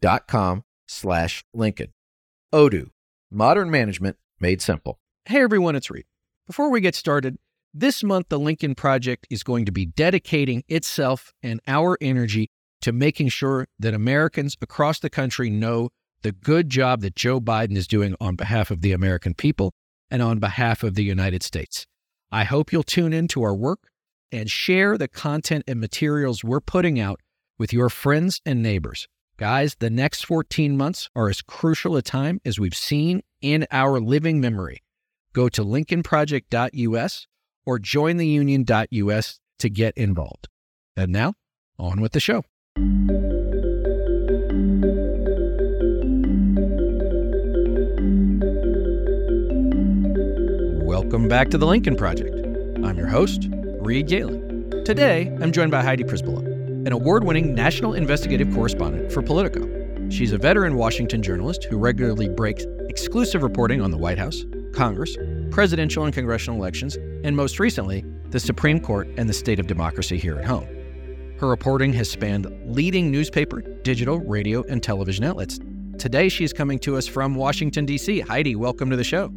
dot com slash Lincoln. Odoo, modern management made simple. Hey everyone, it's Reed. Before we get started, this month the Lincoln Project is going to be dedicating itself and our energy to making sure that Americans across the country know the good job that Joe Biden is doing on behalf of the American people and on behalf of the United States. I hope you'll tune in to our work and share the content and materials we're putting out with your friends and neighbors. Guys, the next 14 months are as crucial a time as we've seen in our living memory. Go to lincolnproject.us or jointheunion.us to get involved. And now, on with the show. Welcome back to the Lincoln Project. I'm your host, Reed Galen. Today, I'm joined by Heidi Przybyla, an award winning national investigative correspondent for Politico. She's a veteran Washington journalist who regularly breaks exclusive reporting on the White House, Congress, presidential and congressional elections, and most recently, the Supreme Court and the state of democracy here at home. Her reporting has spanned leading newspaper, digital, radio, and television outlets. Today, she's coming to us from Washington, D.C. Heidi, welcome to the show.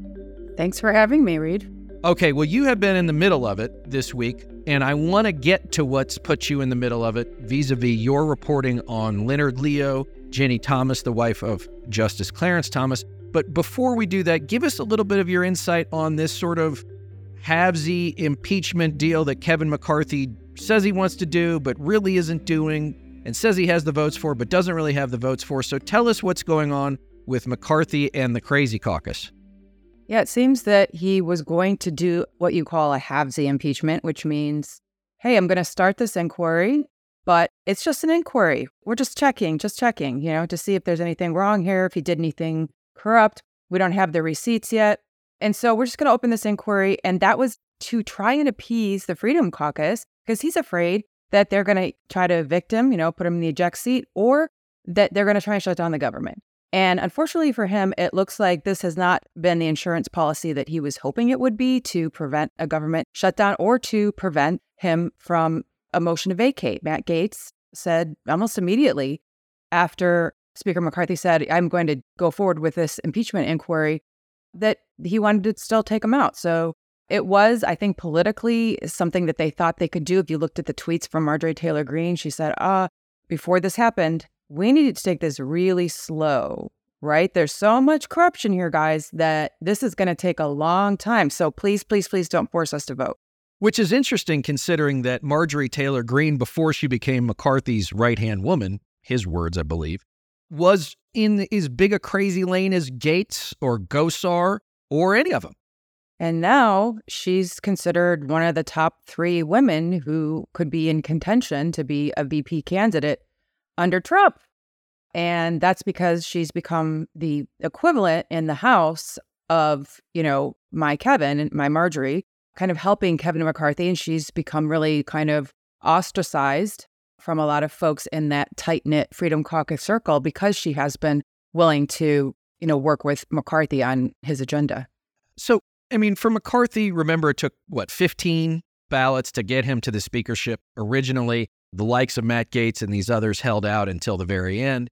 Thanks for having me, Reed. Okay, well, you have been in the middle of it this week, and I want to get to what's put you in the middle of it vis a vis your reporting on Leonard Leo, Ginni Thomas, the wife of Justice Clarence Thomas. But before we do that, give us a little bit of your insight on this sort of halvesy impeachment deal that Kevin McCarthy says he wants to do, but really isn't doing, and says he has the votes for, but doesn't really have the votes for. So tell us what's going on with McCarthy and the Crazy Caucus. Yeah, it seems that he was going to do what you call a halvesy impeachment, which means, hey, I'm going to start this inquiry, but it's just an inquiry. We're just checking, just checking, you know, to see if there's anything wrong here, if he did anything corrupt. We don't have the receipts yet. And so we're just going to open this inquiry. And that was to try and appease the Freedom Caucus because he's afraid that they're going to try to evict him, you know, put him in the eject seat, or that they're going to try and shut down the government. And unfortunately for him, it looks like this has not been the insurance policy that he was hoping it would be to prevent a government shutdown or to prevent him from a motion to vacate. Matt Gaetz said almost immediately after Speaker McCarthy said, I'm going to go forward with this impeachment inquiry, that he wanted to still take him out. So it was, I think, politically something that they thought they could do. If you looked at the tweets from Marjorie Taylor Greene, she said, ah, before this happened, we needed to take this really slow, right? There's so much corruption here, guys, that this is going to take a long time. So please, please, please don't force us to vote. Which is interesting considering that Marjorie Taylor Greene, before she became McCarthy's right hand woman, his words, I believe, was in as big a crazy lane as Gaetz or Gosar or any of them. And now she's considered one of the top three women who could be in contention to be a VP candidate under Trump. And that's because she's become the equivalent in the House of, you know, my Kevin and my Marjorie, kind of helping Kevin McCarthy. And she's become really kind of ostracized from a lot of folks in that tight knit Freedom Caucus circle because she has been willing to, you know, work with McCarthy on his agenda. So, I mean, for McCarthy, remember it took what, 15 ballots to get him to the speakership originally the likes of Matt Gaetz and these others held out until the very end.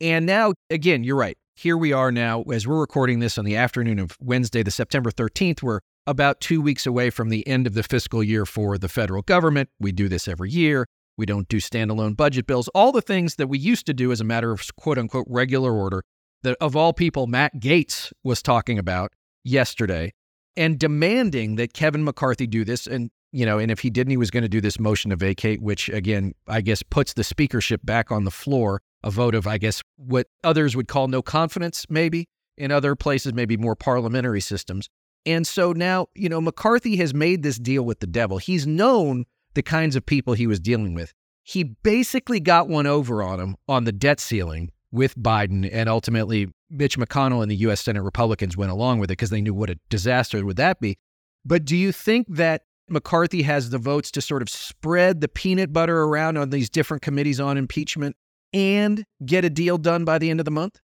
And now, again, you're right. Here we are now, as we're recording this on the afternoon of Wednesday, the September 13th. We're about two weeks away from the end of the fiscal year for the federal government. We do this every year. We don't do standalone budget bills, all the things that we used to do as a matter of quote unquote regular order that, of all people, Matt Gaetz was talking about yesterday and demanding that Kevin McCarthy do this. And you know, and if he didn't, he was going to do this motion to vacate, which again, I guess puts the speakership back on the floor, a vote of, I guess, what others would call no confidence, maybe in other places, maybe more parliamentary systems. And so now, you know, McCarthy has made this deal with the devil. He's known the kinds of people he was dealing with. He basically got one over on him on the debt ceiling with Biden. And ultimately, Mitch McConnell and the U.S. Senate Republicans went along with it because they knew what a disaster would that be. But do you think that McCarthy has the votes to sort of spread the peanut butter around on these different committees on impeachment and get a deal done by the end of the month?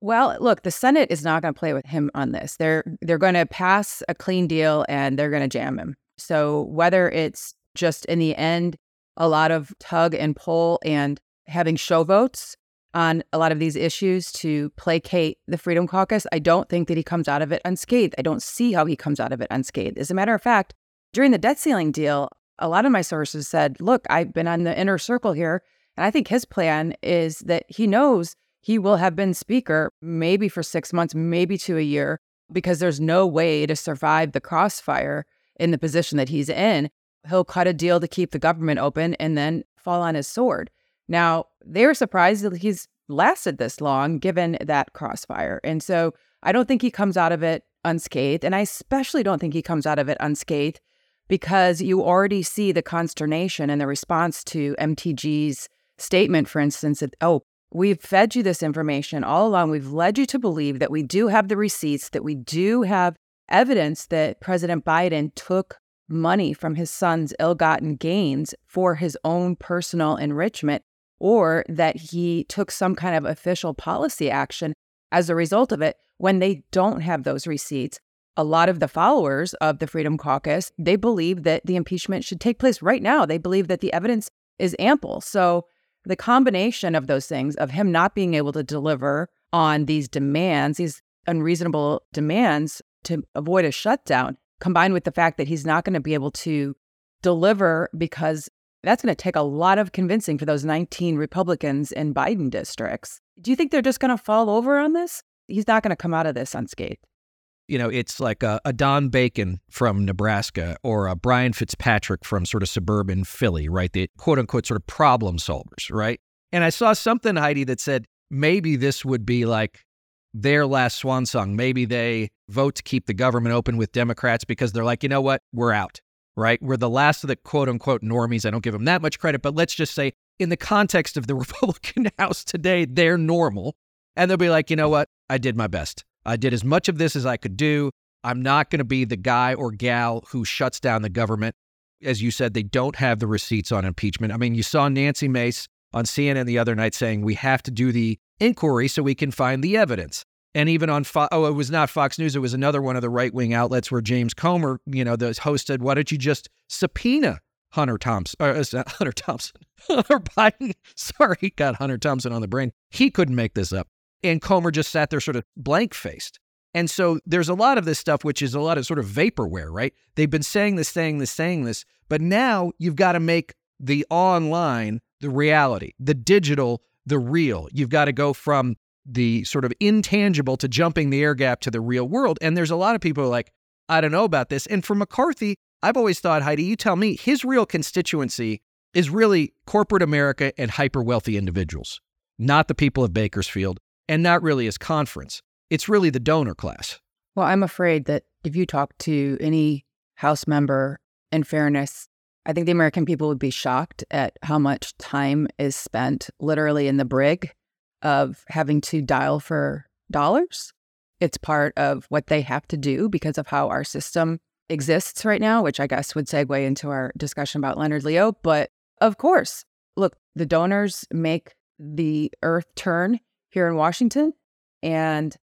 Well, look, the Senate is not going to play with him on this. They're they're going to pass a clean deal and they're going to jam him. So whether it's just in the end a lot of tug and pull and having show votes on a lot of these issues to placate the Freedom Caucus, I don't think that he comes out of it unscathed. I don't see how he comes out of it unscathed. As a matter of fact, during the debt ceiling deal, a lot of my sources said, look, I've been on the inner circle here. And I think his plan is that he knows he will have been speaker maybe for six months, maybe to a year, because there's no way to survive the crossfire in the position that he's in. He'll cut a deal to keep the government open and then fall on his sword. Now, they were surprised that he's lasted this long given that crossfire. And so I don't think he comes out of it unscathed. And I especially don't think he comes out of it unscathed because you already see the consternation and the response to MTG's statement, for instance, that, oh, we've fed you this information all along. We've led you to believe that we do have the receipts, that we do have evidence that President Biden took money from his son's ill gotten gains for his own personal enrichment, or that he took some kind of official policy action as a result of it when they don't have those receipts a lot of the followers of the Freedom Caucus, they believe that the impeachment should take place right now. They believe that the evidence is ample. So the combination of those things, of him not being able to deliver on these demands, these unreasonable demands to avoid a shutdown, combined with the fact that he's not going to be able to deliver because that's going to take a lot of convincing for those 19 Republicans in Biden districts. Do you think they're just going to fall over on this? He's not going to come out of this unscathed you know, it's like a, a, Don Bacon from Nebraska or a Brian Fitzpatrick from sort of suburban Philly, right? The quote unquote sort of problem solvers, right? And I saw something, Heidi, that said maybe this would be like their last swan song. Maybe they vote to keep the government open with Democrats because they're like, you know what? We're out, right? We're the last of the quote unquote normies. I don't give them that much credit, but let's just say in the context of the Republican House today, they're normal. And they'll be like, you know what? I did my best. I did as much of this as I could do. I'm not going to be the guy or gal who shuts down the government. As you said, they don't have the receipts on impeachment. I mean, you saw Nancy Mace on CNN the other night saying we have to do the inquiry so we can find the evidence. And even on Fo- oh, it was not Fox News. It was another one of the right wing outlets where James Comer, you know, the host said, "Why don't you just subpoena Hunter Thompson, or uh, Hunter Thompson, Hunter Biden. Sorry, got Hunter Thompson on the brain. He couldn't make this up. And Comer just sat there sort of blank faced. And so there's a lot of this stuff, which is a lot of sort of vaporware, right? They've been saying this, saying this, saying this, but now you've got to make the online the reality, the digital the real. You've got to go from the sort of intangible to jumping the air gap to the real world. And there's a lot of people like, I don't know about this. And for McCarthy, I've always thought, Heidi, you tell me, his real constituency is really corporate America and hyper wealthy individuals, not the people of Bakersfield, and not really his conference. It's really the donor class. Well, I'm afraid that if you talk to any House member, in fairness, I think the American people would be shocked at how much time is spent literally in the brig of having to dial for dollars. It's part of what they have to do because of how our system exists right now, which I guess would segue into our discussion about Leonard Leo. But of course, look, the donors make the earth turn here in Washington. And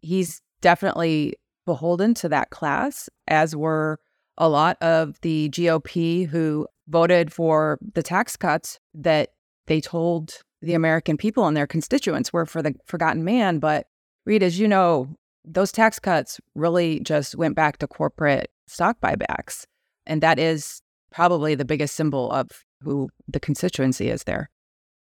he's definitely beholden to that class, as were a lot of the GOP who voted for the tax cuts that they told the American people and their constituents were for the forgotten man. But Reed, as you know, those tax cuts really just went back to corporate stock buybacks. And that is probably the biggest symbol of who the constituency is there.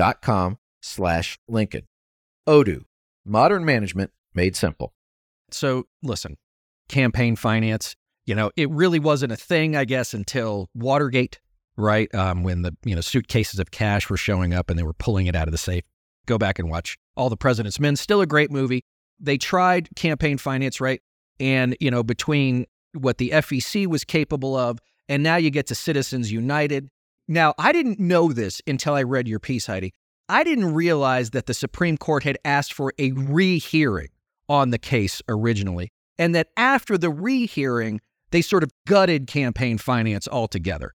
D O O dot com slash Lincoln. Odoo, modern management made simple. So, listen, campaign finance, you know, it really wasn't a thing, I guess, until Watergate, right? Um, when the, you know, suitcases of cash were showing up and they were pulling it out of the safe. Go back and watch All the President's Men. Still a great movie. They tried campaign finance, right? And, you know, between what the FEC was capable of, and now you get to Citizens United. Now, I didn't know this until I read your piece, Heidi. I didn't realize that the Supreme Court had asked for a rehearing on the case originally, and that after the rehearing, they sort of gutted campaign finance altogether.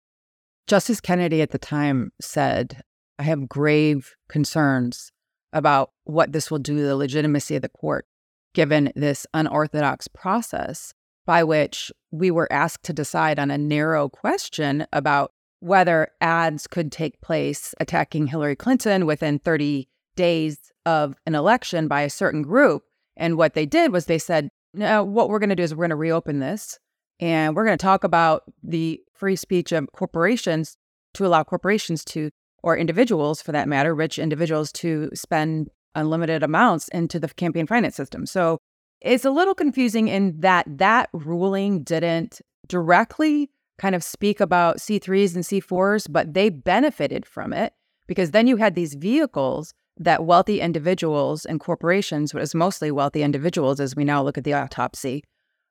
Justice Kennedy at the time said, I have grave concerns about what this will do to the legitimacy of the court, given this unorthodox process by which we were asked to decide on a narrow question about whether ads could take place attacking Hillary Clinton within 30 days of an election by a certain group. And what they did was they said, no, what we're going to do is we're going to reopen this and we're going to talk about the free speech of corporations to allow corporations to, or individuals for that matter, rich individuals to spend unlimited amounts into the campaign finance system. So it's a little confusing in that that ruling didn't directly kind of speak about C3s and C4s, but they benefited from it because then you had these vehicles that wealthy individuals and corporations, but it's mostly wealthy individuals as we now look at the autopsy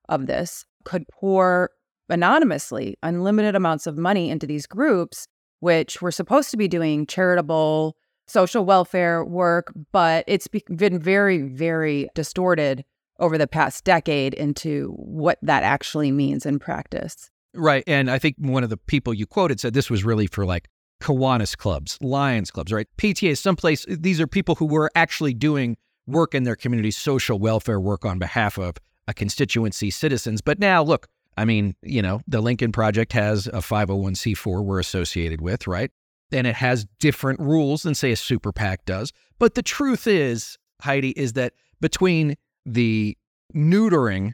of this, could pour anonymously unlimited amounts of money into these groups, which were supposed to be doing charitable social welfare work, but it's been very, very distorted over the past decade into what that actually means in practice. Right. And I think one of the people you quoted said this was really for like Kiwanis clubs, Lions clubs, right? PTA, someplace, these are people who were actually doing work in their community, social welfare work on behalf of a constituency citizens. But now, look, I mean, you know, the Lincoln Project has a 501c4 we're associated with, right? And it has different rules than, say, a super PAC does. But the truth is, Heidi, is that between the neutering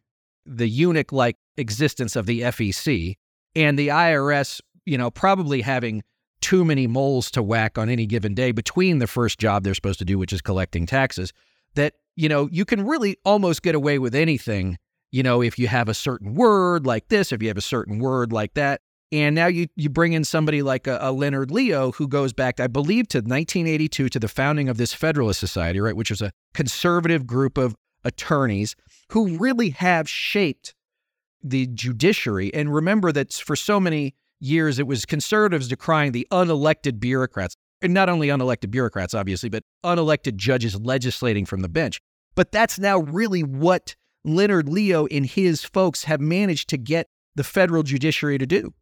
the eunuch like existence of the FEC and the IRS, you know, probably having too many moles to whack on any given day between the first job they're supposed to do, which is collecting taxes, that, you know, you can really almost get away with anything, you know, if you have a certain word like this, if you have a certain word like that. And now you, you bring in somebody like a, a Leonard Leo who goes back, I believe, to 1982 to the founding of this Federalist Society, right, which was a conservative group of attorneys who really have shaped the judiciary. And remember that for so many years, it was conservatives decrying the unelected bureaucrats, and not only unelected bureaucrats, obviously, but unelected judges legislating from the bench. But that's now really what Leonard Leo and his folks have managed to get the federal judiciary to do.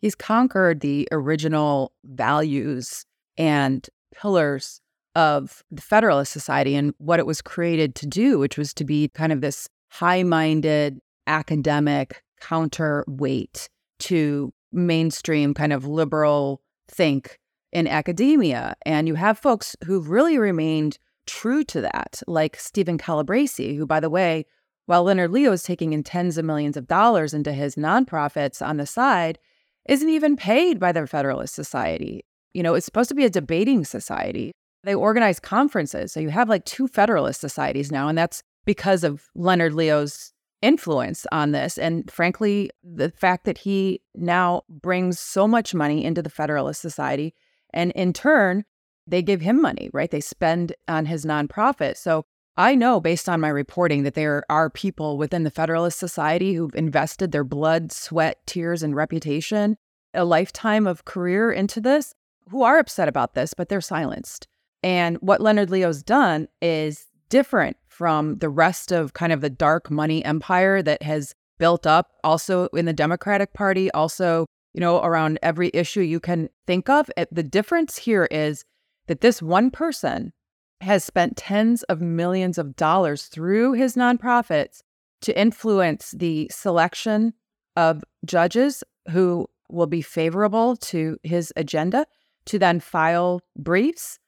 He's conquered the original values and pillars of the Federalist Society and what it was created to do, which was to be kind of this high minded academic counterweight to mainstream kind of liberal think in academia. And you have folks who've really remained true to that, like Stephen Calabresi, who, by the way, while Leonard Leo is taking in tens of millions of dollars into his nonprofits on the side, isn't even paid by the Federalist Society. You know, it's supposed to be a debating society. They organize conferences. So you have like two Federalist societies now, and that's because of Leonard Leo's influence on this. And frankly, the fact that he now brings so much money into the Federalist Society, and in turn, they give him money, right? They spend on his nonprofit. So I know based on my reporting that there are people within the Federalist Society who've invested their blood, sweat, tears, and reputation, a lifetime of career into this, who are upset about this, but they're silenced. And what Leonard Leo's done is different from the rest of kind of the dark money empire that has built up also in the Democratic Party, also, you know, around every issue you can think of. Eh, the difference here is that this one person has spent tens of millions of dollars through his nonprofits to influence the selection of judges who will be favorable to his agenda to then file briefs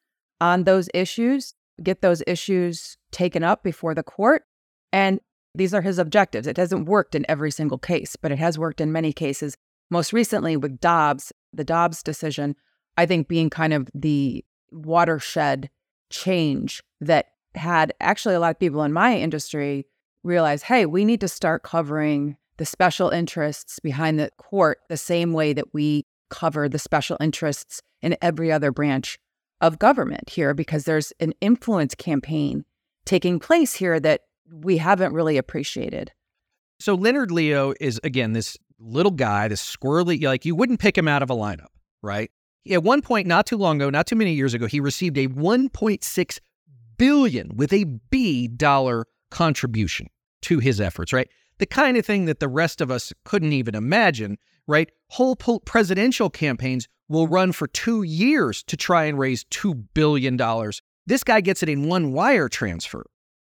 on those issues, get those issues taken up before the court. And these are his objectives. It hasn't worked in every single case, but it has worked in many cases. Most recently with Dobbs, the Dobbs decision, I think being kind of the watershed change that had actually a lot of people in my industry realize hey, we need to start covering the special interests behind the court the same way that we cover the special interests in every other branch of government here because there's an influence campaign taking place here that we haven't really appreciated. So Leonard Leo is again this little guy, this squirrely like you wouldn't pick him out of a lineup, right? At one point not too long ago, not too many years ago, he received a 1.6 billion with a B dollar contribution to his efforts, right? The kind of thing that the rest of us couldn't even imagine, right? Whole presidential campaigns will run for 2 years to try and raise 2 billion dollars. This guy gets it in one wire transfer.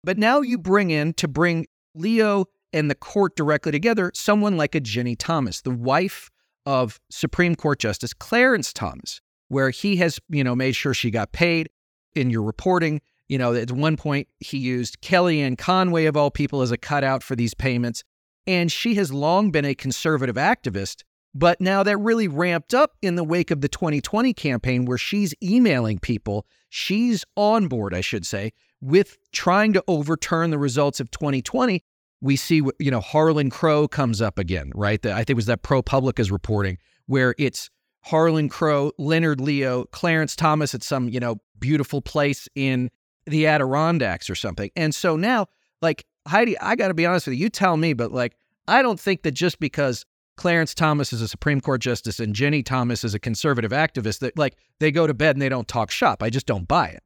But now you bring in to bring Leo and the court directly together someone like a Ginni Thomas, the wife of Supreme Court Justice Clarence Thomas, where he has, you know, made sure she got paid in your reporting. You know, at one point he used Kellyanne Conway of all people as a cutout for these payments. And she has long been a conservative activist, but now that really ramped up in the wake of the 2020 campaign where she's emailing people. She's on board, I should say, with trying to overturn the results of 2020 we see, you know, Harlan Crow comes up again, right? The, I think it was that ProPublica's reporting where it's Harlan Crow, Leonard Leo, Clarence Thomas at some, you know, beautiful place in the Adirondacks or something. And so now, like, Heidi, I got to be honest with you, you tell me, but like, I don't think that just because Clarence Thomas is a Supreme Court justice and Ginni Thomas is a conservative activist, that like they go to bed and they don't talk shop. I just don't buy it.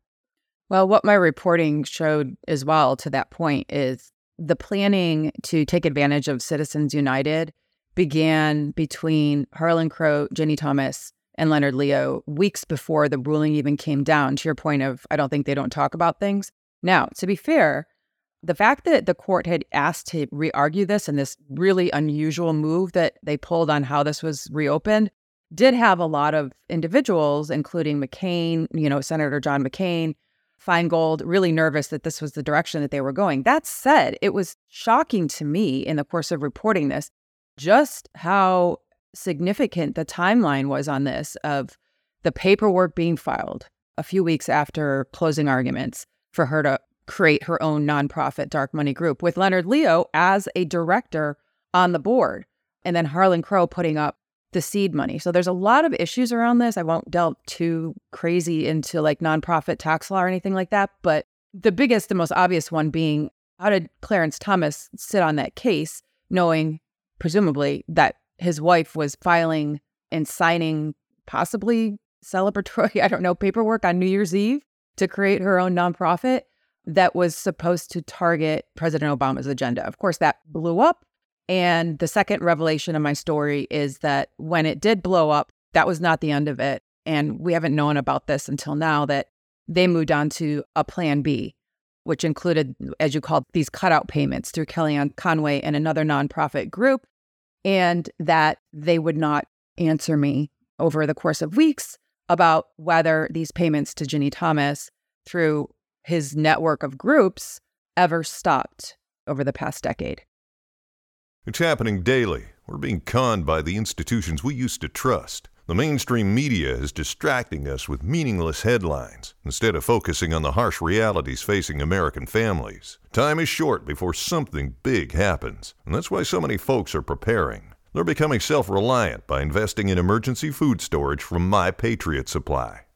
Well, what my reporting showed as well to that point is the planning to take advantage of Citizens United began between Harlan Crow, Jenny Thomas, and Leonard Leo weeks before the ruling even came down. To your point of, I don't think they don't talk about things. Now, to be fair, the fact that the court had asked to re argue this and this really unusual move that they pulled on how this was reopened did have a lot of individuals, including McCain, you know, Senator John McCain, Feingold really nervous that this was the direction that they were going. That said, it was shocking to me in the course of reporting this just how significant the timeline was on this of the paperwork being filed a few weeks after closing arguments for her to create her own nonprofit dark money group with Leonard Leo as a director on the board and then Harlan Crow putting up the seed money. So there's a lot of issues around this. I won't delve too crazy into like nonprofit tax law or anything like that, but the biggest, the most obvious one being how did Clarence Thomas sit on that case knowing presumably that his wife was filing and signing possibly celebratory, I don't know, paperwork on New Year's Eve to create her own nonprofit that was supposed to target President Obama's agenda. Of course, that blew up and the second revelation of my story is that when it did blow up, that was not the end of it. And we haven't known about this until now that they moved on to a plan B, which included, as you called, these cutout payments through Kellyanne Conway and another nonprofit group, and that they would not answer me over the course of weeks about whether these payments to Ginni Thomas through his network of groups ever stopped over the past decade. It's happening daily. We're being conned by the institutions we used to trust. The mainstream media is distracting us with meaningless headlines instead of focusing on the harsh realities facing American families. Time is short before something big happens, and that's why so many folks are preparing. They're becoming self reliant by investing in emergency food storage from My Patriot Supply.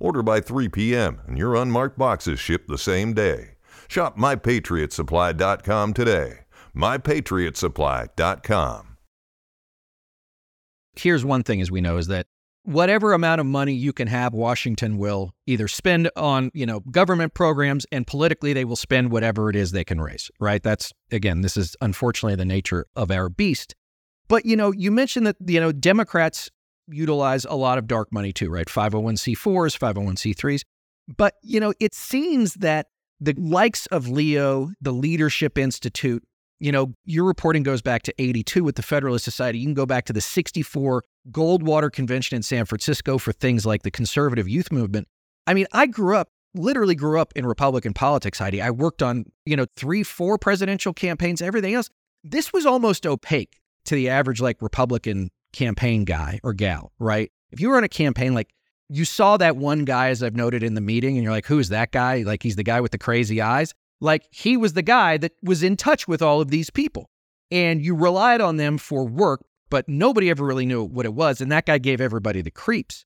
Order by 3 p.m., and your unmarked boxes ship the same day. Shop MyPatriotSupply.com today mypatriotsupply.com. Here's one thing as we know is that whatever amount of money you can have Washington will either spend on, you know, government programs and politically they will spend whatever it is they can raise, right? That's again, this is unfortunately the nature of our beast. But you know, you mentioned that you know Democrats utilize a lot of dark money too, right? 501c4s, 501c3s. But you know, it seems that the likes of Leo, the Leadership Institute, you know, your reporting goes back to 82 with the Federalist Society. You can go back to the 64 Goldwater Convention in San Francisco for things like the conservative youth movement. I mean, I grew up, literally grew up in Republican politics, Heidi. I worked on, you know, three, four presidential campaigns, everything else. This was almost opaque to the average, like, Republican campaign guy or gal, right? If you were on a campaign, like, you saw that one guy, as I've noted in the meeting, and you're like, who's that guy? Like, he's the guy with the crazy eyes. Like, he was the guy that was in touch with all of these people. And you relied on them for work, but nobody ever really knew what it was. And that guy gave everybody the creeps.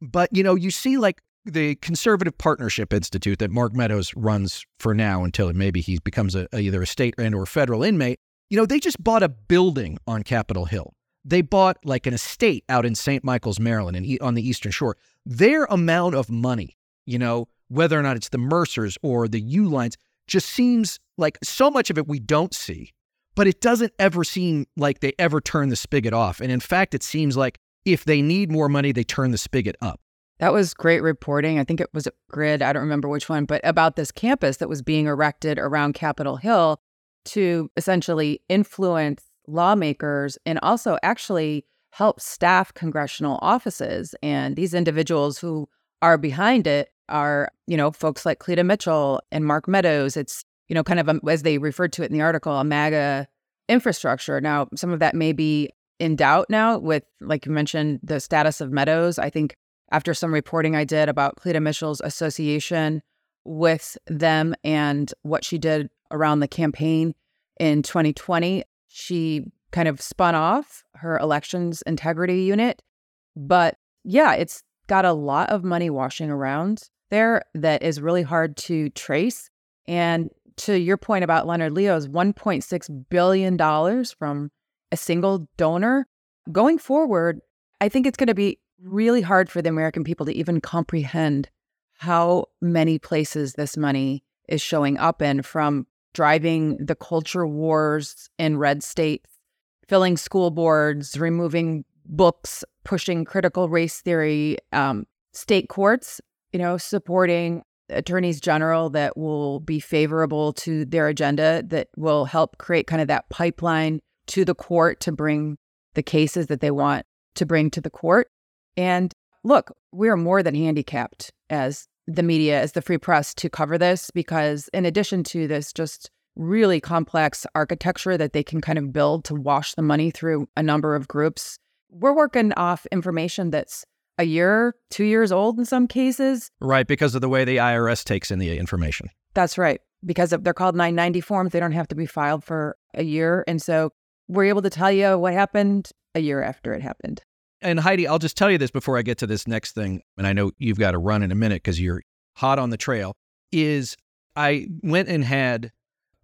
But, you know, you see, like, the Conservative Partnership Institute that Mark Meadows runs for now until maybe he becomes a, a either a state and or federal inmate. You know, they just bought a building on Capitol Hill. They bought like an estate out in St. Michael's, Maryland, and on the Eastern Shore their amount of money, you know, whether or not it's the Mercers or the Uihleins, just seems like so much of it we don't see, but it doesn't ever seem like they ever turn the spigot off. And in fact, it seems like if they need more money, they turn the spigot up. That was great reporting. I think it was a grid, I don't remember which one, but about this campus that was being erected around Capitol Hill to essentially influence lawmakers and also actually help staff congressional offices. And these individuals who are behind it are, you know, folks like Cleta Mitchell and Mark Meadows. It's, you know, kind of, a, as they referred to it in the article, a MAGA infrastructure. Now, some of that may be in doubt now with, like you mentioned, the status of Meadows. I think after some reporting I did about Cleta Mitchell's association with them and what she did around the campaign in 2020, she kind of spun off her elections integrity unit. But yeah, it's got a lot of money washing around there that is really hard to trace. And to your point about Leonard Leo's $1.6 billion from a single donor, going forward, I think it's going to be really hard for the American people to even comprehend how many places this money is showing up in from driving the culture wars in red states filling school boards, removing books, pushing critical race theory, um, state courts, you know, supporting attorneys general that will be favorable to their agenda, that will help create kind of that pipeline to the court to bring the cases that they want to bring to the court. And look, we are more than handicapped as the media, as the free press to cover this because, in addition to this just really complex architecture that they can kind of build to wash the money through a number of groups. We're working off information that's a year, two years old in some cases. Right, because of the way the IRS takes in the information. That's right. Because if they're called 990 forms, they don't have to be filed for a year. And so we're able to tell you what happened a year after it happened. And Heidi, I'll just tell you this before I get to this next thing. And I know you've got to run in a minute because you're hot on the trail. Is I went and had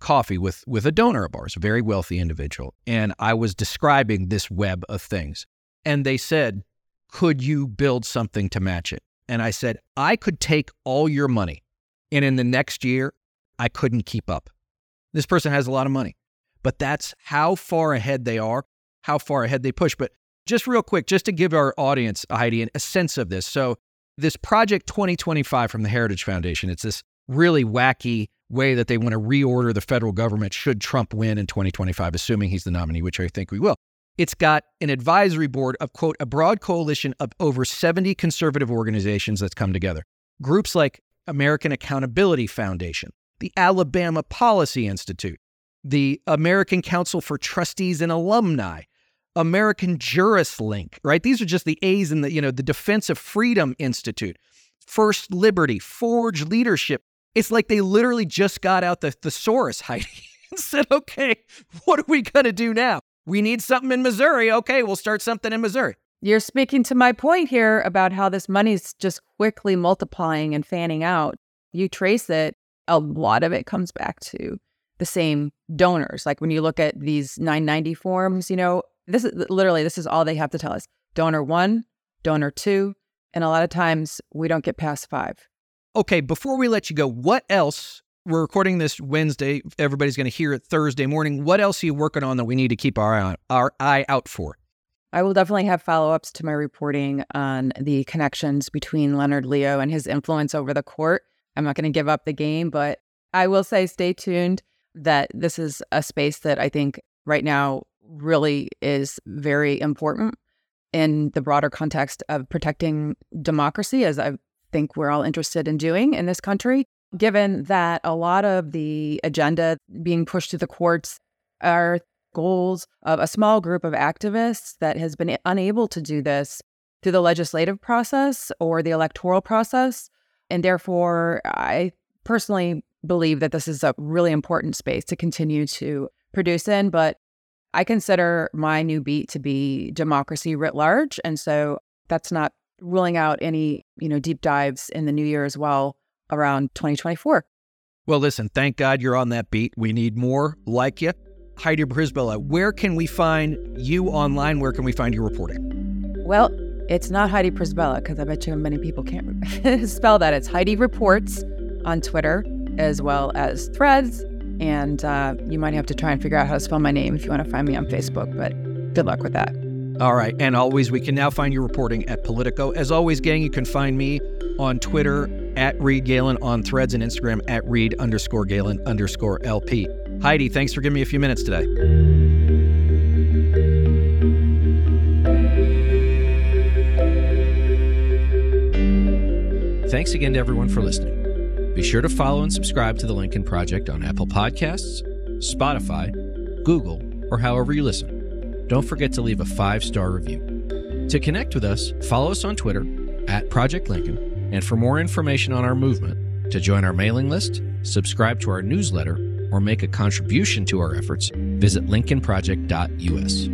coffee with with a donor of ours, a very wealthy individual, and I was describing this web of things. And they said, "Could you build something to match it?" And I said, "I could take all your money, and in the next year, I couldn't keep up." This person has a lot of money, but that's how far ahead they are, how far ahead they push. But just real quick, just to give our audience, Heidi, a sense of this. So, this Project 2025 from the Heritage Foundation, it's this really wacky way that they want to reorder the federal government should Trump win in 2025, assuming he's the nominee, which I think we will. It's got an advisory board of, quote, a broad coalition of over 70 conservative organizations that's come together. Groups like American Accountability Foundation, the Alabama Policy Institute, the American Council for Trustees and Alumni, American Juris Link, right? These are just the A's in the, you know, the Defense of Freedom Institute, First Liberty, Forge Leadership, it's like they literally just got out the thesaurus, Heidi, and said, okay, what are we going to do now? We need something in Missouri. Okay, we'll start something in Missouri. You're speaking to my point here about how this money's just quickly multiplying and fanning out. You trace it, a lot of it comes back to the same donors. Like when you look at these 990 forms, you know, this is literally this is all they have to tell us. Donor 1, donor 2, and a lot of times we don't get past 5. Okay, before we let you go, what else? We're recording this Wednesday. Everybody's going to hear it Thursday morning. What else are you working on that we need to keep our eye, our eye out for? I will definitely have follow ups to my reporting on the connections between Leonard Leo and his influence over the court. I'm not going to give up the game, but I will say stay tuned that this is a space that I think right now really is very important in the broader context of protecting democracy, as I think we're all interested in doing in this country, given that a lot of the agenda being pushed to the courts are goals of a small group of activists that has been unable to do this through the legislative process or the electoral process. And therefore, I personally believe that this is a really important space to continue to produce in. But I consider my new beat to be democracy writ large. And so that's not ruling out any, you know, deep dives in the new year as well around 2024. Well, listen, thank God you're on that beat. We need more like you. Heidi Przybyla, where can we find you online? Where can we find your reporting? Well, it's not Heidi Przybyla because I bet you many people can't spell that. It's Heidi Reports on Twitter as well as Threads. And uh, you might have to try and figure out how to spell my name if you want to find me on Facebook, but good luck with that. All right. And always, we can now find your reporting at Politico. As always, gang, you can find me on Twitter at Reed Galen, on Threads and Instagram at Reed underscore Galen underscore LP. Heidi, thanks for giving me a few minutes today. Thanks again to everyone for listening. Be sure to follow and subscribe to The Lincoln Project on Apple Podcasts, Spotify, Google, or however you listen. Don't forget to leave a five star review. To connect with us, follow us on Twitter at Project Lincoln, and for more information on our movement, to join our mailing list, subscribe to our newsletter, or make a contribution to our efforts, visit lincolnproject.us.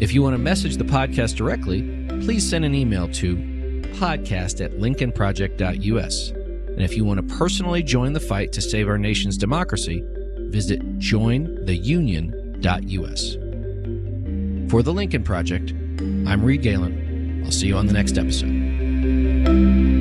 If you want to message the podcast directly, please send an email to podcast at lincolnproject.us. And if you want to personally join the fight to save our nation's democracy, visit jointheunion.us. For the Lincoln Project, I'm Reed Galen. I'll see you on the next episode.